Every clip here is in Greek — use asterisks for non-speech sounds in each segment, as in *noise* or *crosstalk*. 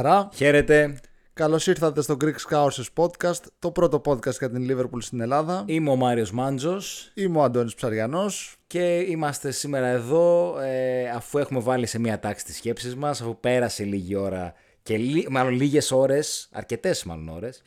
Γεια χαρά. Χαίρετε. Καλώς ήρθατε στο Greek Scousers Podcast, το πρώτο podcast για την Liverpool στην Ελλάδα. Είμαι ο Μάριος Μάντζος Είμαι ο Αντώνης Ψαριανός. και είμαστε σήμερα εδώ ε, αφού έχουμε βάλει σε μία τάξη τις σκέψεις μας, αφού πέρασε λίγη ώρα και λί, μάλλον λίγες ώρες, αρκετές μάλλον ώρες,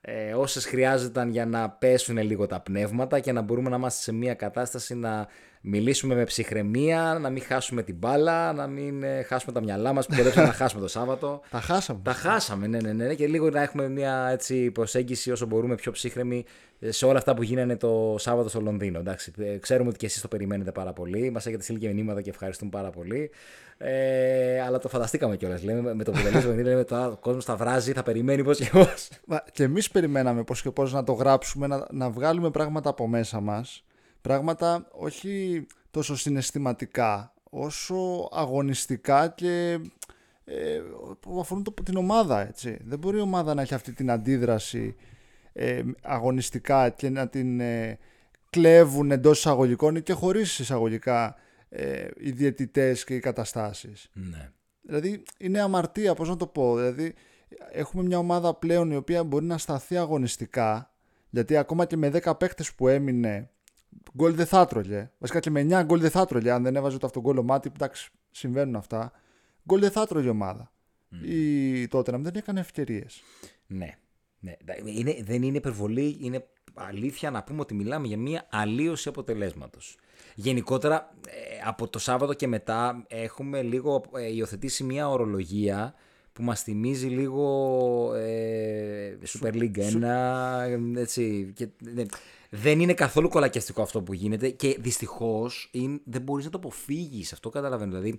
ε, όσες χρειάζονταν για να πέσουν λίγο τα πνεύματα και να μπορούμε να είμαστε σε μία κατάσταση να μιλήσουμε με ψυχραιμία, να μην χάσουμε την μπάλα, να μην ε, χάσουμε τα μυαλά μας που κοντέψαμε να χάσουμε το Σάββατο. *laughs* Τα χάσαμε. Τα χάσαμε, ναι, ναι, ναι, ναι, και λίγο να έχουμε μια έτσι, προσέγγιση όσο μπορούμε πιο ψύχρεμη ε, σε όλα αυτά που γίνανε το Σάββατο στο Λονδίνο. Εντάξει, ε, ξέρουμε ότι και εσείς το περιμένετε πάρα πολύ. Μας έχετε στείλει και μηνύματα και ευχαριστούμε πάρα πολύ. Ε, αλλά το φανταστήκαμε κιόλας. Λέμε με το που τελείωσε το λέμε τώρα ο κόσμος θα βράζει, θα περιμένει πώς και πώς. Μα Και εμείς περιμέναμε πώς και πώς να το γράψουμε, να, να βγάλουμε πράγματα από μέσα μας. Πράγματα όχι τόσο συναισθηματικά, όσο αγωνιστικά και ε, που αφορούν το, την ομάδα. Έτσι. Δεν μπορεί η ομάδα να έχει αυτή την αντίδραση ε, αγωνιστικά και να την ε, κλέβουν εντός εισαγωγικών ή και χωρίς εισαγωγικά ε, οι διαιτητές και οι καταστάσεις. Ναι. Δηλαδή είναι αμαρτία, πώς να το πω. Δηλαδή έχουμε μια ομάδα πλέον η οποία μπορεί να σταθεί αγωνιστικά, γιατί ακόμα και με 10 παίχτες που έμεινε, γκολ δεν θα έτρωγε. Βασικά και με 9 γκολ δεν θα έτρωγε, αν δεν έβαζε το αυτογκόλ ο Μάτι, εντάξει, συμβαίνουν αυτά. Γκολ δεν θα έτρωγε η ομάδα. Η τότε δεν έκανε ευκαιρίες. Ναι. ναι. Είναι, δεν είναι υπερβολή, είναι αλήθεια να πούμε ότι μιλάμε για μια αλλίωση αποτελέσματος. Γενικότερα, ε, από το Σάββατο και μετά έχουμε λίγο ε, υιοθετήσει μια ορολογία που μας θυμίζει λίγο ε, Super League 1, έτσι, και, ναι, δεν είναι καθόλου κολακιαστικό αυτό που γίνεται και δυστυχώς είναι, δεν μπορείς να το αποφύγεις, αυτό καταλαβαίνω, δηλαδή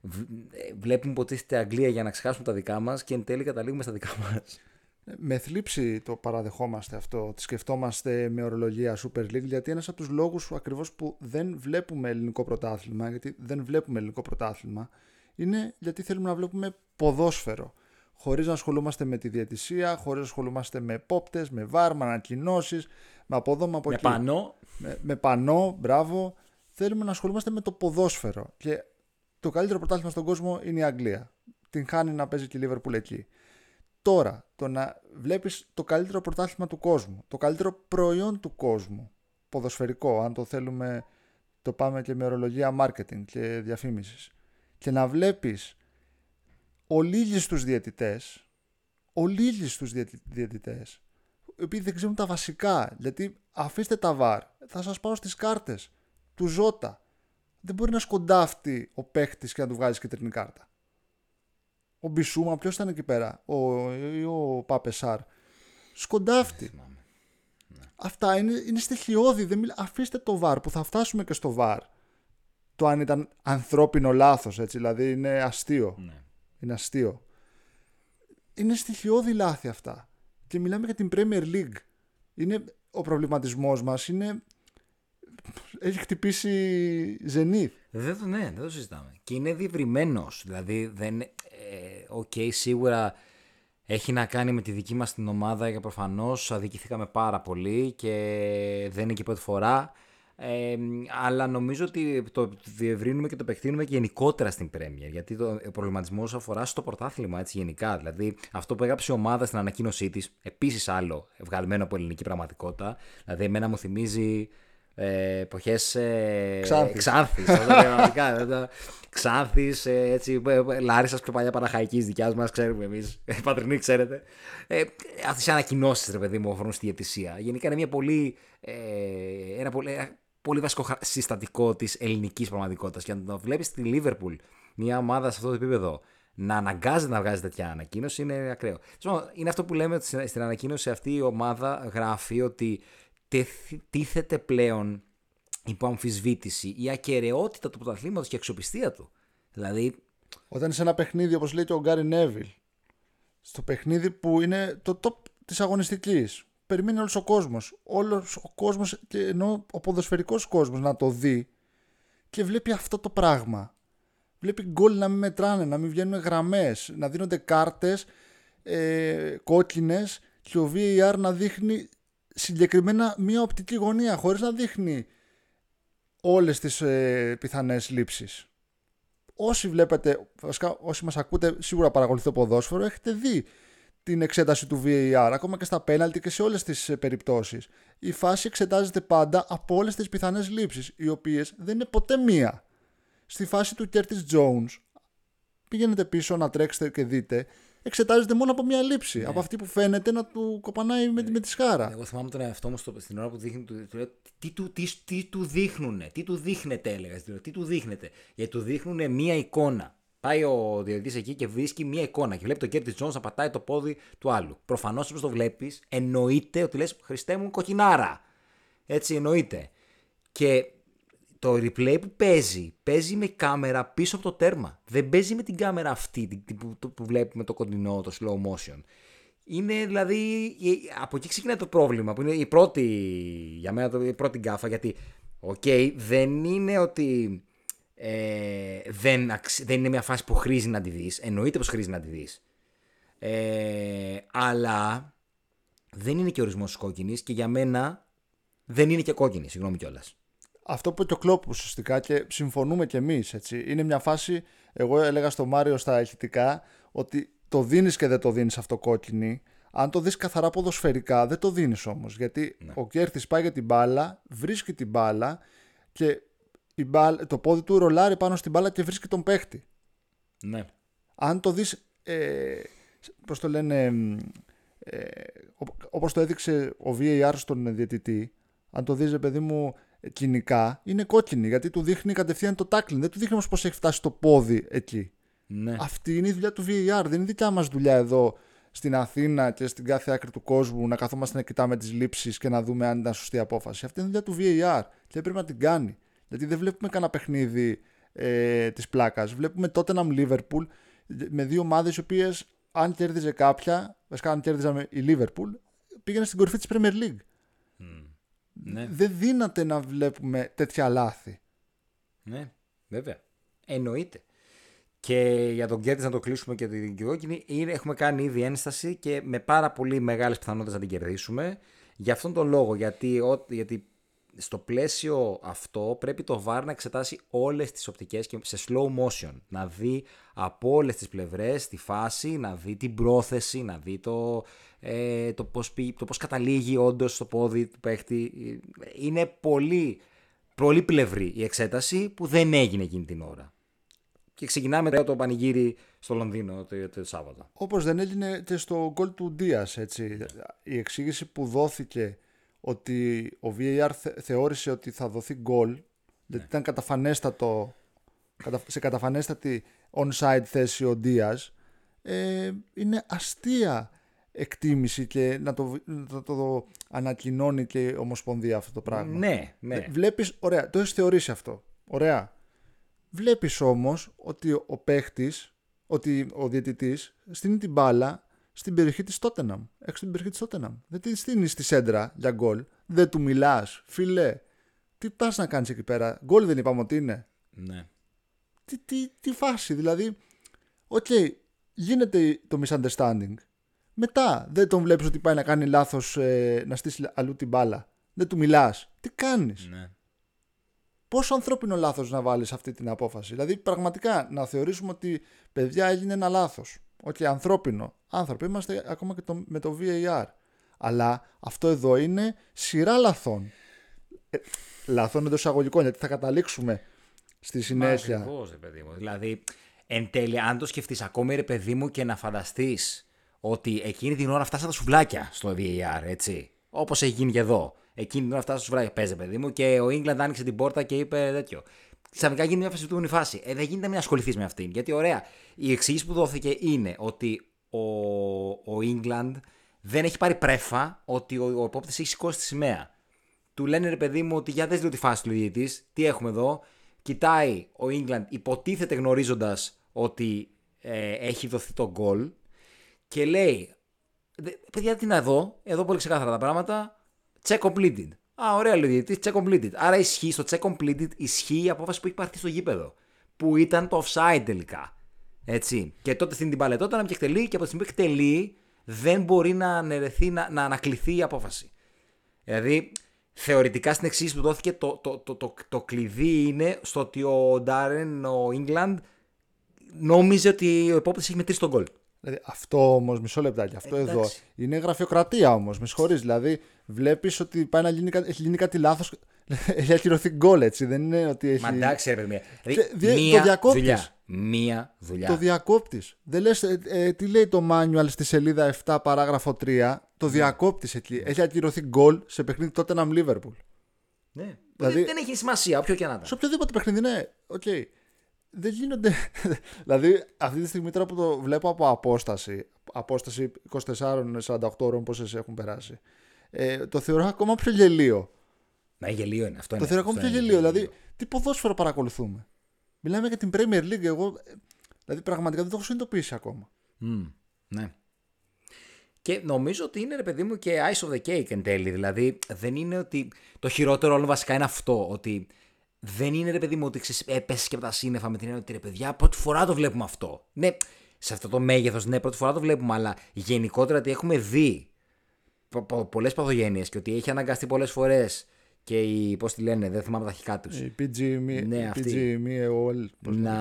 β- ε, βλέπουμε υποτίθεται Αγγλία για να ξεχάσουμε τα δικά μας και εν τέλει καταλήγουμε στα δικά μας. Με θλίψη το παραδεχόμαστε αυτό, τη σκεφτόμαστε με ορολογία Super League, γιατί ένας από τους λόγους ακριβώς που δεν βλέπουμε ελληνικό πρωτάθλημα, γιατί δεν βλέπουμε ελληνικό πρωτάθλημα, είναι γιατί θέλουμε να βλέπουμε ποδόσφαιρο. Χωρίς να ασχολούμαστε με τη διαιτησία, χωρίς να ασχολούμαστε με πόπτες, με βάρ, με ανακοινώσεις, με από εδώ, με από Με εκεί. πανό, με, με πανό, μπράβο. Θέλουμε να ασχολούμαστε με το ποδόσφαιρο. Και το καλύτερο πρωτάθλημα στον κόσμο είναι η Αγγλία. Την χάνει να παίζει και η Liverpool εκεί. Τώρα, το να βλέπεις το καλύτερο πρωτάθλημα του κόσμου, το καλύτερο προϊόν του κόσμου, ποδοσφαιρικό, αν το θέλουμε, το πάμε και με ορολογία marketing και διαφήμισης, και να βλέπεις ολίγιστους διαιτητές, ολίγιστους διαιτη- διαιτητές, οι οποίοι δεν ξέρουν τα βασικά. Γιατί αφήστε τα βαρ, θα σας πάω στις κάρτες του Ζώτα. Δεν μπορεί να σκοντάφτει ο παίχτης και να του βγάζει κεντρική κάρτα. Ο Μπισούμα, ποιος ήταν εκεί πέρα, ο, ή ο Παπεσάρ. Σκοντάφτει. Αυτά είναι, είναι στοιχειώδη. Δεν μιλά... Αφήστε το βαρ που θα φτάσουμε και στο βαρ. Το αν ήταν ανθρώπινο λάθος, έτσι, δηλαδή είναι αστείο. Ναι. Είναι αστείο. Είναι στοιχειώδη λάθη αυτά. Και μιλάμε για την Premier League. Είναι, ο προβληματισμός μας είναι... Έχει χτυπήσει ζενίθ. Δεν το, ναι, δεν το συζητάμε. Και είναι διευρυμένος. Δηλαδή, δεν. Ε, Οκ, σίγουρα έχει να κάνει με τη δική μας την ομάδα και προφανώς αδικηθήκαμε πάρα πολύ και δεν είναι και η πρώτη φορά. Ε, αλλά νομίζω ότι το διευρύνουμε και το επεκτείνουμε και γενικότερα στην Premier. Γιατί το, ο προβληματισμός αφορά στο πρωτάθλημα έτσι γενικά. Δηλαδή, αυτό που έγραψε η ομάδα στην ανακοίνωσή της, επίσης άλλο βγαλμένο από ελληνική πραγματικότητα. Δηλαδή, εμένα μου θυμίζει ε, εποχές ε, Ξάνθης. Ξάνθης, αυτό πραγματικά, δηλαδή, Ξάνθης, ε, έτσι, ε, ε, Λάρισσας πιο παλιά Παναχαϊκής δικιάς μας, ξέρουμε εμείς, ε, πατρινοί ξέρετε. Ε, αυτές οι ανακοινώσεις, ρε παιδί μου, αφορούν στη διαιτησία. Γενικά είναι μια πολύ, ε, ένα πολύ, ένα πολύ βασικό χα- συστατικό της ελληνικής πραγματικότητας. Και να το βλέπεις στη Λίβερπουλ, μια ομάδα σε αυτό το επίπεδο, να αναγκάζεται να βγάζει τέτοια ανακοίνωση είναι ακραίο. Τέλος πάντων, Είναι αυτό που λέμε ότι στην- στην ανακοίνωση αυτή η ομάδα γράφει ότι τεθ- τίθεται πλέον υπό αμφισβήτηση η ακαιρεότητα του πρωταθλήματος και η αξιοπιστία του. Δηλαδή, Όταν σε ένα παιχνίδι, όπως λέει και ο Γκάρι Νέβιλ, στο παιχνίδι που είναι το top της αγωνιστικής, περιμένει όλος ο κόσμος, όλος ο κόσμος, και ενώ ο ποδοσφαιρικός κόσμος να το δει και βλέπει αυτό το πράγμα. Βλέπει γκολ να μην μετράνε, να μην βγαίνουν γραμμές, να δίνονται κάρτες ε, κόκκινες και ο VAR να δείχνει συγκεκριμένα μία οπτική γωνία χωρίς να δείχνει όλες τις ε, πιθανές λήψεις. όσοι βλέπετε, βασικά όσοι μας ακούτε σίγουρα παρακολουθείτε το ποδόσφαιρο, έχετε δει την εξέταση του VAR, ακόμα και στα πέναλτι και σε όλες τις ε, περιπτώσεις. Η φάση εξετάζεται πάντα από όλες τις πιθανές λήψεις, οι οποίες δεν είναι ποτέ μία. Στη φάση του Curtis Jones, πηγαίνετε πίσω να τρέξετε και δείτε, εξετάζεται μόνο από μία λήψη. Ναι. Από αυτή που φαίνεται να του κοπανάει με, με τη σχάρα. Εγώ θυμάμαι τον εαυτό μου στο, στην ώρα που δείχνει. Του, του, λέω, τι, του, τι, τι του δείχνουνε, τι του δείχνετε, έλεγα. στην ώρα, Τι του δείχνετε. Γιατί του δείχνουνε μία εικόνα. Πάει ο διαιτητής εκεί και βρίσκει μία εικόνα και βλέπει τον Κέρτις Τζόνς να πατάει το πόδι του άλλου. Προφανώς όπως το βλέπεις, εννοείται ότι λες Χριστέ μου κοκκινάρα. Έτσι εννοείται. Και το replay που παίζει, παίζει με κάμερα πίσω από το τέρμα. Δεν παίζει με την κάμερα αυτή την- την που, το- που βλέπουμε το κοντινό, το slow motion. Είναι δηλαδή, η- από εκεί ξεκινάει το πρόβλημα που είναι η πρώτη, για μένα το- η πρώτη γκάφα γιατί, οκ, δεν είναι ότι ε, δεν, αξ- δεν είναι μια φάση που χρήζει να τη δεις, εννοείται πως χρήζει να τη δεις. Ε, αλλά δεν είναι και ορισμός της κόκκινης και για μένα δεν είναι και κόκκινη, συγγνώμη κιόλας. Αυτό που είπε και ο Κλοπ ουσιαστικά και συμφωνούμε κι εμείς. Είναι μια φάση, εγώ έλεγα στο Μάριο στα ηχητικά, ότι το δίνεις και δεν το δίνεις αυτό κόκκινη. Αν το δεις καθαρά ποδοσφαιρικά, δεν το δίνεις όμως. Γιατί ο Κέρτις πάει για την μπάλα, βρίσκει την μπάλα και η μπάλα, το πόδι του ρολάρει πάνω στην μπάλα και βρίσκει τον παίχτη. Ναι. Αν το δεις, ε, πώς το λένε, μ, ε, ό- όπως το έδειξε ο VAR στον διαιτητή, αν το δεις, ρε παιδί μου, ε, κοινικά, είναι κόκκινη, γιατί του δείχνει κατευθείαν το tackling, δεν του δείχνει όμως πώς έχει φτάσει το πόδι εκεί. Ναι. Αυτή είναι η δουλειά του VAR, δεν είναι δικιά μας δουλειά εδώ στην Αθήνα και στην κάθε άκρη του κόσμου να καθόμαστε να κοιτάμε τις λήψεις και να δούμε αν ήταν σωστή απόφαση. Αυτή είναι η δουλειά του VAR και πρέπει να την κάνει. Γιατί δεν βλέπουμε κανένα παιχνίδι ε, της πλάκας. Βλέπουμε τότε ένα Liverpool με δύο ομάδες οι οποίες αν κέρδιζε κάποια, βασικά αν κερδίζαμε η Liverpool, πήγαινε στην κορυφή της Premier League. Ναι. Δεν δύναται να βλέπουμε τέτοια λάθη. Ναι, βέβαια. Εννοείται. Και για τον Κέρτις να το κλείσουμε και την κόκκινη, είναι, έχουμε κάνει ήδη ένσταση και με πάρα πολύ μεγάλες πιθανότητες να την κερδίσουμε. Για αυτόν τον λόγο, γιατί, ο- γιατί στο πλαίσιο αυτό πρέπει το VAR να εξετάσει όλες τις οπτικές και σε slow motion. Να δει από όλες τις πλευρές τη φάση, να δει την πρόθεση, να δει το, ε, το, πώς, πη- το πώς καταλήγει όντως το πόδι του παίχτη. Είναι πολύ, πολύ πλευρή η εξέταση που δεν έγινε εκείνη την ώρα. Και ξεκινάμε τώρα το πανηγύρι στο Λονδίνο το, το Σάββατο. Όπως δεν έγινε και στο γκολ του Ντίας, έτσι. Η εξήγηση που δόθηκε ότι ο VAR θε- θεώρησε ότι θα δοθεί γκολ, γιατί ήταν καταφανέστατο, κατα- σε καταφανέστατη onside θέση ο Ντίας, ε, είναι αστεία εκτίμηση και να το, β- να το, το ανακοινώνει και η Ομοσπονδία αυτό το πράγμα. Ναι, ναι. Ε, Βλέπεις, ωραία, το έχεις θεωρήσει αυτό. Ωραία. Βλέπεις όμως ότι ο, ο παίχτης, ότι ο διαιτητής στείνει την μπάλα στην περιοχή της Τότεναμ. Έξω στην περιοχή της Τότεναμ. Δεν τη στείνεις στη σέντρα για γκολ. Δεν του μιλάς. Φιλέ. Τι πας να κάνεις εκεί πέρα; Γκολ δεν είπαμε ότι είναι. ναι. Τι, τι, τι φάση. Δηλαδή, οκ, γίνεται το misunderstanding. Μετά δεν τον βλέπεις ότι πάει να κάνει λάθος ε, να στήσει αλλού την μπάλα. Δεν του μιλάς. Τι κάνεις; ναι. Πόσο ανθρώπινο λάθος να βάλεις αυτή την απόφαση; Δηλαδή, πραγματικά να θεωρήσουμε ότι παιδιά έγινε ένα λάθος. Οκ, ανθρώπινο. Άνθρωποι είμαστε ακόμα και το, με το VAR. Αλλά αυτό εδώ είναι σειρά λαθών. Ε, λαθών εντός εισαγωγικών, γιατί θα καταλήξουμε στη συνέχεια. Ακριβώς, ρε παιδί μου. Δηλαδή, εν τέλει, αν το σκεφτείς ακόμη, ρε παιδί μου, και να φανταστείς ότι εκείνη την ώρα φτάσαν τα σουβλάκια στο VAR, έτσι. Όπως έχει γίνει και εδώ. Εκείνη την ώρα φτάσαν τα σουβλάκια. Παίζει, παιδί μου, και ο Ίγκλαντ άνοιξε την πόρτα και είπε τέτοιο. Ξαφνικά γίνει μια φασιστούμενη φάση. Ε, δεν γίνεται να μην ασχοληθείς με αυτήν. Γιατί, ωραία, η εξήγηση που δόθηκε είναι ότι ο, ο England δεν έχει πάρει πρέφα ότι ο, ο επόπτης έχει σηκώσει τη σημαία. Του λένε ρε παιδί μου ότι για δες λίγο τη φάση του διαιτητής, τι έχουμε εδώ; Κοιτάει ο England, υποτίθεται γνωρίζοντας ότι ε, έχει δοθεί το γκολ και λέει, «Δε- παιδιά τι να δω, εδώ πολύ ξεκάθαρα τα πράγματα, check completed. Α, ωραία λέει ο διαιτητής, check completed. Άρα ισχύει, στο check completed ισχύει η απόφαση που έχει πάρθει στο γήπεδο. Που ήταν το offside τελικά. Έτσι. Και τότε στην την παλαιτότα να και εκτελεί και από τη στιγμή που εκτελεί δεν μπορεί να αναιρεθεί, να, να ανακληθεί η απόφαση. Δηλαδή, θεωρητικά στην εξήγηση που δόθηκε, το, το, το, το, το κλειδί είναι στο ότι ο Ντάρεν, ο Ίγκλαντ, νόμιζε ότι ο υπόπτη έχει μετρήσει τον γκολ. Δηλαδή, αυτό όμως, μισό λεπτάκι, αυτό Εντάξει. εδώ είναι γραφειοκρατία όμως. Με συγχωρείς. Δηλαδή, βλέπεις ότι πάει να γίνει, κα- έχει γίνει κάτι λάθος. *laughs* έχει ακυρωθεί γκολ, έτσι. Δεν είναι ότι έχει. Μα εντάξει, ρε παιδί. Και Δηλαδή, δι- το μία διακόπτεις. δουλειά. Μία δουλειά. Το διακόπτη. Δεν λες, τι λέει το manual στη σελίδα 7, παράγραφο 3. Το Ναι. διακόπτη εκεί. Έχει ακυρωθεί γκολ σε παιχνίδι Tottenham Liverpool. Ναι. Δηλαδή- Δεν έχει σημασία, όποιο και να ήταν. Σε οποιοδήποτε παιχνίδι, ναι, οκ. Δεν γίνονται. *laughs* δηλαδή, αυτή τη στιγμή τώρα που το βλέπω από απόσταση, απόσταση 24-48 ώρων πόσες έχουν περάσει, ε, το θεωρώ ακόμα πιο γελίο. Μα γελίο είναι αυτό. το είναι. θεωρώ ακόμα Αυτό πιο είναι γελίο. Δηλαδή, τι ποδόσφαιρο παρακολουθούμε. Μιλάμε για την Premier League. Εγώ, ε, δηλαδή, πραγματικά δεν το έχω συνειδητοποιήσει ακόμα. Μμ, ναι. Και νομίζω ότι είναι ρε παιδί μου και ice of the cake εν τέλει. Δηλαδή δεν είναι ότι. Το χειρότερο όλο βασικά είναι αυτό. Ότι δεν είναι ρε παιδί μου ότι ξέρεις, έπεσε και από τα σύννεφα με την έννοια ότι ρε παιδιά πρώτη φορά το βλέπουμε αυτό. Ναι, σε αυτό το μέγεθος, ναι, πρώτη φορά το βλέπουμε, αλλά γενικότερα ότι έχουμε δει πολλές παθογένειες και ότι έχει αναγκαστεί πολλές φορές και οι. Πώς τη λένε, δεν θυμάμαι τα αρχικά τους. Η PG, μη, Ναι, η αυτή. PG, μη, all, πώς να,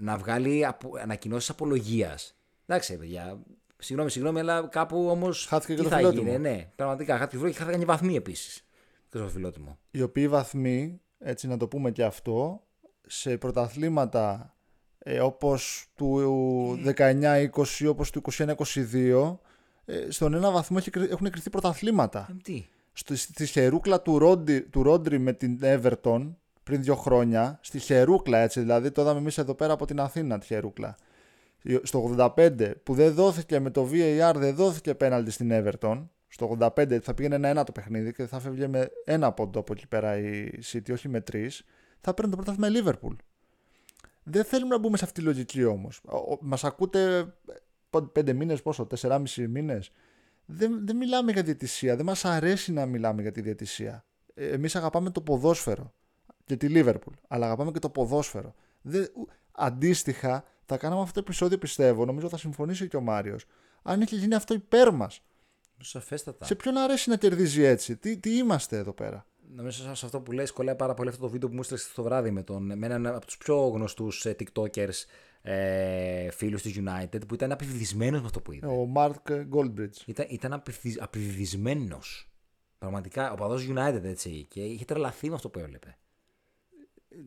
να βγάλει ανακοινώσεις απολογίας. Εντάξει, παιδιά. Συγγνώμη, συγγνώμη, αλλά κάπου όμως. Χάθηκε και τι το θα φιλότιμο. γίνει, ναι. Πραγματικά χάθηκε το φιλότιμο και χάθηκαν και βαθμοί επίσης. Και στο φιλότιμο. οι οποίοι βαθμοί, έτσι να το πούμε και αυτό, σε πρωταθλήματα ε, όπως του 19-20, όπως του 21-22, ε, στον ένα βαθμό έχει, κρυ- έχουν κρυθεί πρωταθλήματα. Ε, τι; Στο, στη χερούκλα του Ρόντρι, του Ρόντρι με την Everton πριν δύο χρόνια, στη χερούκλα έτσι, δηλαδή το είδαμε εμείς εδώ πέρα από την Αθήνα τη χερούκλα. Στο 85 που δεν δόθηκε με το VAR, δεν δόθηκε πέναλτι στην Everton. Στο 85 θα πήγαινε ένα-ένα το παιχνίδι και θα φεύγε με ένα πόντο από εκεί πέρα η City, όχι με τρεις. Θα παίρνει το πρωτάθλημα η Liverpool. Δεν θέλουμε να μπούμε σε αυτή τη λογική όμως. Μας ακούτε π- πέντε μήνες, πόσο, τεσσεράμισι μήνες. Δεν, δεν μιλάμε για διαιτησία. Δεν μας αρέσει να μιλάμε για τη διαιτησία. Εμείς αγαπάμε το ποδόσφαιρο και τη Liverpool, αλλά αγαπάμε και το ποδόσφαιρο. Δεν, ου- αντίστοιχα, θα κάναμε αυτό το επεισόδιο, πιστεύω, νομίζω θα συμφωνήσει και ο Μάριος, αν είχε γίνει αυτό υπέρ μας. Σαφέστατα. Σε ποιον αρέσει να κερδίζει έτσι, τι, τι είμαστε εδώ πέρα; Νομίζω σε αυτό που λες κολλάει πάρα πολύ αυτό το βίντεο που μου έστειλες το βράδυ με, τον, με έναν από τους πιο γνωστούς ε, TikTokers ε, φίλους της United που ήταν απειβδισμένος με αυτό που είδε. Ο Μάρκ Goldbridge. Ήταν, ήταν απειβδι- απειβδισμένος. Πραγματικά, ο παδός United έτσι και είχε τρελαθεί με αυτό που έβλεπε.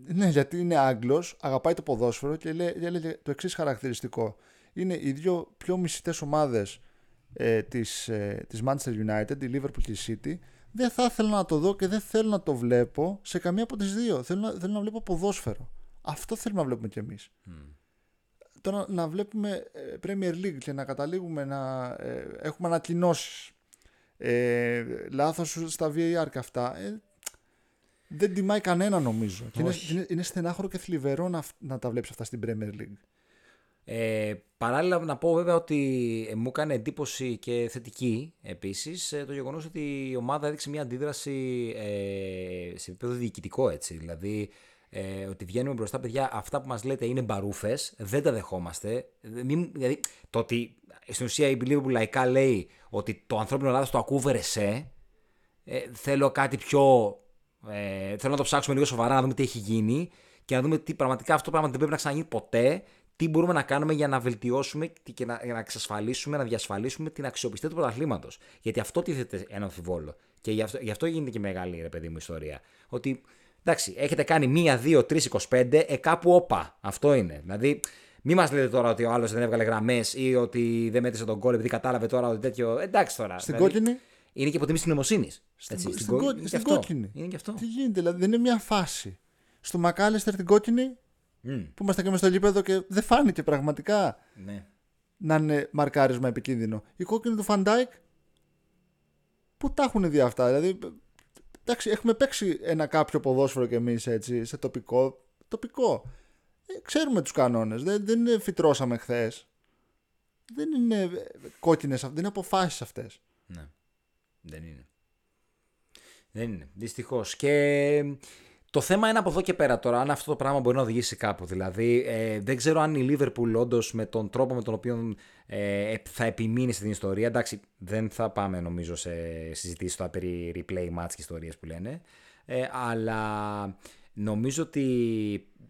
Ναι, γιατί είναι Άγγλος, αγαπάει το ποδόσφαιρο και λέει, έλεγε το εξής χαρακτηριστικό. Είναι οι δύο πιο μισητές ομάδες ε, της, ε, της Manchester United, η Liverpool και η City. Δεν θα ήθελα να το δω και δεν θέλω να το βλέπω σε καμία από τις δύο. Θέλω να, θέλω να βλέπω ποδόσφαιρο. Αυτό θέλουμε να βλέπουμε κι εμείς. Τώρα να βλέπουμε ε, Premier League και να καταλήγουμε να ε, έχουμε ανακοινώσεις. Ε, λάθος στα VAR και αυτά. Ε, δεν τιμάει κανένα νομίζω. Και είναι, Όχι. είναι, είναι στενάχωρο και θλιβερό να, να τα βλέπεις αυτά στην Premier League. Ε, παράλληλα να πω βέβαια ότι ε, μου έκανε εντύπωση και θετική επίσης ε, το γεγονός ότι η ομάδα έδειξε μια αντίδραση ε, σε επίπεδο διοικητικό έτσι. Δηλαδή ε, ότι βγαίνουμε μπροστά παιδιά αυτά που μας λέτε είναι μπαρούφες, δεν τα δεχόμαστε. Ε, Μην, δηλαδή το ότι στην ουσία η Believable λαϊκά λέει ότι το ανθρώπινο λάθος το ακούβερε σε ε, θέλω κάτι πιο. Ε, θέλω να το ψάξουμε λίγο σοβαρά, να δούμε τι έχει γίνει και να δούμε τι πραγματικά αυτό το πράγμα δεν πρέπει να ξαναγίνει ποτέ. Τι μπορούμε να κάνουμε για να βελτιώσουμε τι- και να, για να εξασφαλίσουμε, να διασφαλίσουμε την αξιοπιστία του πρωταθλήματος. Γιατί αυτό τίθεται ένα αμφιβόλο. Και γι' αυτό, γι' αυτό γίνεται και μεγάλη ρε παιδί μου ιστορία. Ότι εντάξει, έχετε κάνει 1, 2, 3, 25, ε, κάπου όπα. Αυτό είναι. Δηλαδή, μην μας λέτε τώρα ότι ο άλλος δεν έβγαλε γραμμές ή ότι δεν μέτρησε τον κόλλ επειδή κατάλαβε τώρα ότι τέτοιο. Εντάξει τώρα. Στην δηλαδή, κόκκινη; είναι και υποτίμηση τη νοημοσύνη. Στην, στην, κο- στην κόκκινη. Είναι και αυτό. Τι γίνεται, δηλαδή δεν είναι μια φάση. Στο Μακάλιστερ την κόκκινη Μμ, που είμαστε και μες στο γήπεδο και δεν φάνηκε πραγματικά ναι. να είναι μαρκάρισμα επικίνδυνο. Η κόκκινη του Φαντάικ. Πού τα έχουν δει αυτά, δηλαδή. Εντάξει, έχουμε παίξει ένα κάποιο ποδόσφαιρο κι εμείς έτσι, σε τοπικό. τοπικό. Ε, ξέρουμε τους κανόνες. Δεν, δεν είναι φυτρώσαμε χθες. Δεν είναι κόκκινες, δεν είναι αποφάσεις αυτές. ναι. Δεν είναι. Δεν είναι. Δυστυχώς. Και το θέμα είναι από εδώ και πέρα τώρα, αν αυτό το πράγμα μπορεί να οδηγήσει κάπου. Δηλαδή, ε, δεν ξέρω αν η Liverpool όντως με τον τρόπο με τον οποίο ε, θα επιμείνει στην ιστορία. Εντάξει, δεν θα πάμε νομίζω σε συζητήσεις τώρα περί replay match και ιστορίες που λένε. Ε, αλλά Νομίζω ότι